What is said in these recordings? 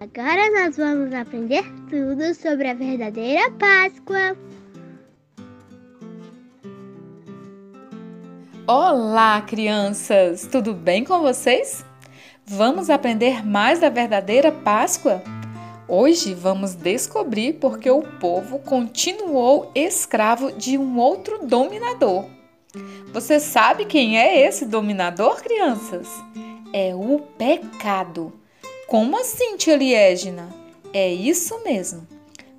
Agora nós vamos aprender tudo sobre a verdadeira Páscoa. Olá, crianças! Tudo bem com vocês? Vamos aprender mais da verdadeira Páscoa? Hoje vamos descobrir por que o povo continuou escravo de um outro dominador. Você sabe quem é esse dominador, crianças? É o pecado. Como assim, tia Liégina? É isso mesmo.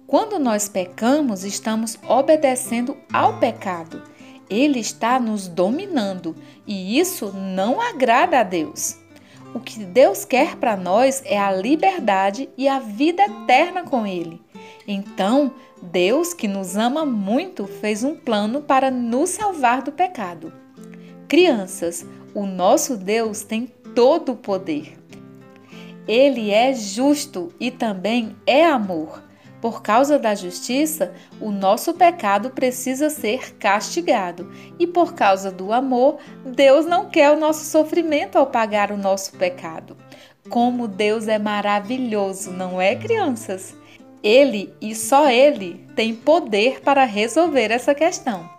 Quando nós pecamos, estamos obedecendo ao pecado. Ele está nos dominando e isso não agrada a Deus. O que Deus quer para nós é a liberdade e a vida eterna com Ele. Então, Deus, que nos ama muito, fez um plano para nos salvar do pecado. Crianças, o nosso Deus tem todo o poder. Ele é justo e também é amor. Por causa da justiça, o nosso pecado precisa ser castigado, e por causa do amor, Deus não quer o nosso sofrimento ao pagar o nosso pecado. Como Deus é maravilhoso, não é, crianças? Ele e só Ele tem poder para resolver essa questão.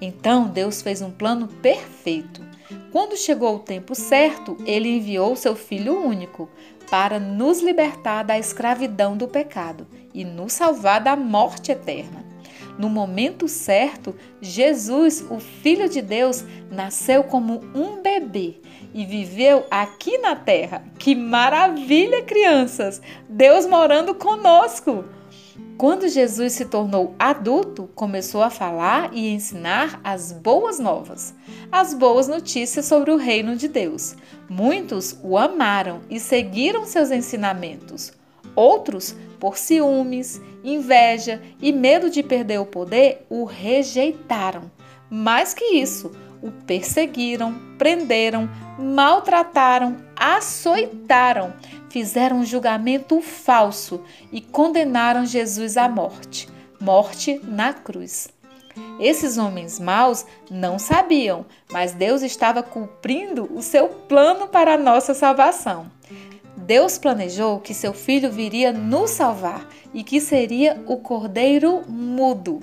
Então Deus fez um plano perfeito. Quando chegou o tempo certo, ele enviou seu Filho único para nos libertar da escravidão do pecado e nos salvar da morte eterna. No momento certo, Jesus, o Filho de Deus, nasceu como um bebê e viveu aqui na terra. Que maravilha, crianças! Deus morando conosco! Quando Jesus se tornou adulto, começou a falar e ensinar as boas novas, as boas notícias sobre o reino de Deus. Muitos o amaram e seguiram seus ensinamentos. Outros, por ciúmes, inveja e medo de perder o poder, o rejeitaram. Mais que isso, o perseguiram, prenderam, maltrataram, açoitaram, fizeram um julgamento falso e condenaram Jesus à morte morte na cruz. Esses homens maus não sabiam, mas Deus estava cumprindo o seu plano para a nossa salvação. Deus planejou que seu filho viria nos salvar e que seria o cordeiro mudo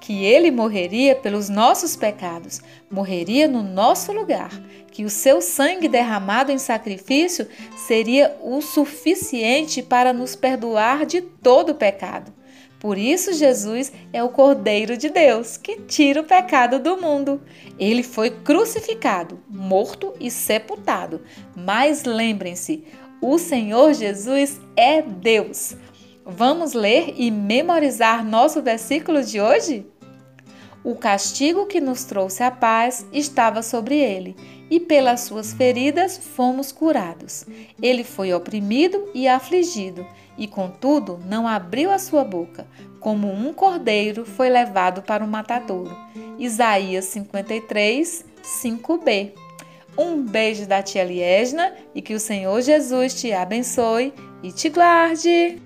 que ele morreria pelos nossos pecados, morreria no nosso lugar, que o seu sangue derramado em sacrifício seria o suficiente para nos perdoar de todo o pecado. Por isso, Jesus é o Cordeiro de Deus que tira o pecado do mundo. Ele foi crucificado, morto e sepultado. Mas lembrem-se, o Senhor Jesus é Deus. Vamos ler e memorizar nosso versículo de hoje? O castigo que nos trouxe a paz estava sobre ele, e pelas suas feridas fomos curados. Ele foi oprimido e afligido, e contudo não abriu a sua boca. Como um cordeiro foi levado para o matadouro. Isaías 53, 5b. Um beijo da tia Liesna e que o Senhor Jesus te abençoe e te guarde.